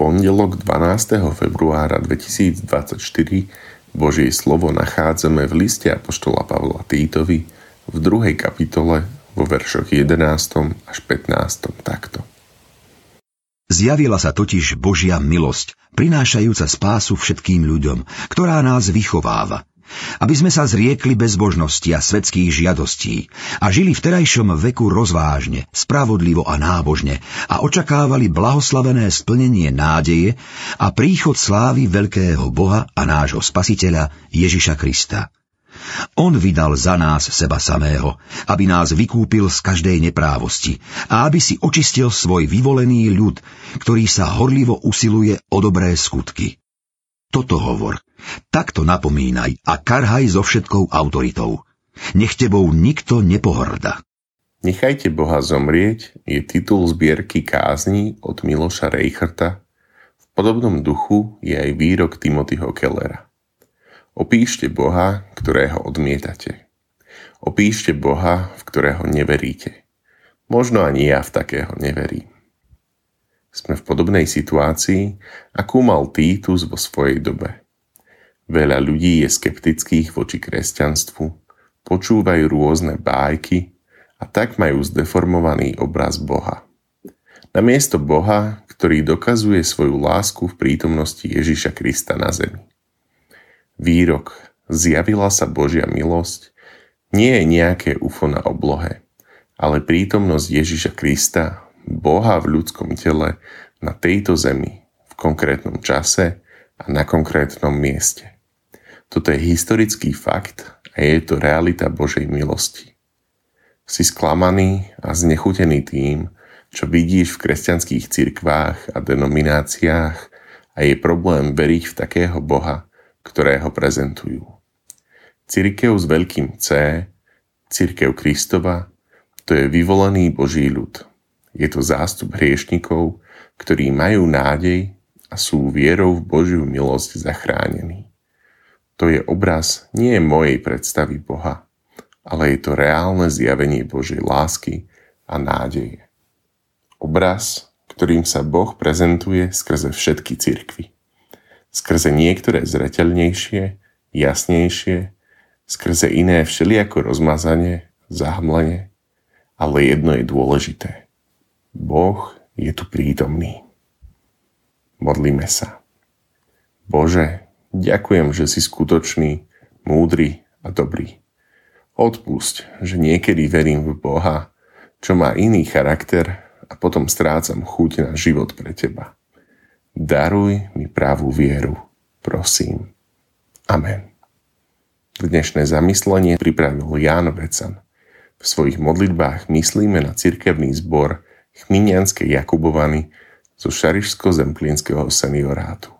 pondelok 12. februára 2024 Božie slovo nachádzame v liste Apoštola Pavla Týtovi v druhej kapitole vo veršoch 11. až 15. takto. Zjavila sa totiž Božia milosť, prinášajúca spásu všetkým ľuďom, ktorá nás vychováva, aby sme sa zriekli bezbožnosti a svetských žiadostí a žili v terajšom veku rozvážne, spravodlivo a nábožne a očakávali blahoslavené splnenie nádeje a príchod slávy veľkého Boha a nášho spasiteľa Ježiša Krista. On vydal za nás seba samého, aby nás vykúpil z každej neprávosti a aby si očistil svoj vyvolený ľud, ktorý sa horlivo usiluje o dobré skutky. Toto hovor, takto napomínaj a karhaj so všetkou autoritou. Nech tebou nikto nepohrda. Nechajte Boha zomrieť je titul zbierky kázni od Miloša Reicherta. V podobnom duchu je aj výrok Timothyho Kellera. Opíšte Boha, ktorého odmietate. Opíšte Boha, v ktorého neveríte. Možno ani ja v takého neverím. Sme v podobnej situácii, akú mal Týtus vo svojej dobe. Veľa ľudí je skeptických voči kresťanstvu, počúvajú rôzne bájky a tak majú zdeformovaný obraz Boha. Namiesto Boha, ktorý dokazuje svoju lásku v prítomnosti Ježiša Krista na zemi. Výrok Zjavila sa Božia milosť nie je nejaké UFO na oblohe, ale prítomnosť Ježiša Krista Boha v ľudskom tele na tejto zemi v konkrétnom čase a na konkrétnom mieste. Toto je historický fakt a je to realita Božej milosti. Si sklamaný a znechutený tým, čo vidíš v kresťanských cirkvách a denomináciách a je problém veriť v takého Boha, ktorého prezentujú. Cirkev s veľkým C, Cirkev Kristova, to je vyvolený Boží ľud – je to zástup hriešnikov, ktorí majú nádej a sú vierou v Božiu milosť zachránení. To je obraz nie mojej predstavy Boha, ale je to reálne zjavenie Božej lásky a nádeje. Obraz, ktorým sa Boh prezentuje skrze všetky cirkvy. Skrze niektoré zreteľnejšie, jasnejšie, skrze iné všelijako rozmazanie, zahmlenie, ale jedno je dôležité – Boh je tu prítomný. Modlíme sa. Bože, ďakujem, že si skutočný, múdry a dobrý. Odpusť, že niekedy verím v Boha, čo má iný charakter a potom strácam chuť na život pre Teba. Daruj mi pravú vieru, prosím. Amen. Dnešné zamyslenie pripravil Ján Vecan. V svojich modlitbách myslíme na cirkevný zbor Chminianskej Jakubovany zo Šarišsko-Zemplínskeho seniorátu.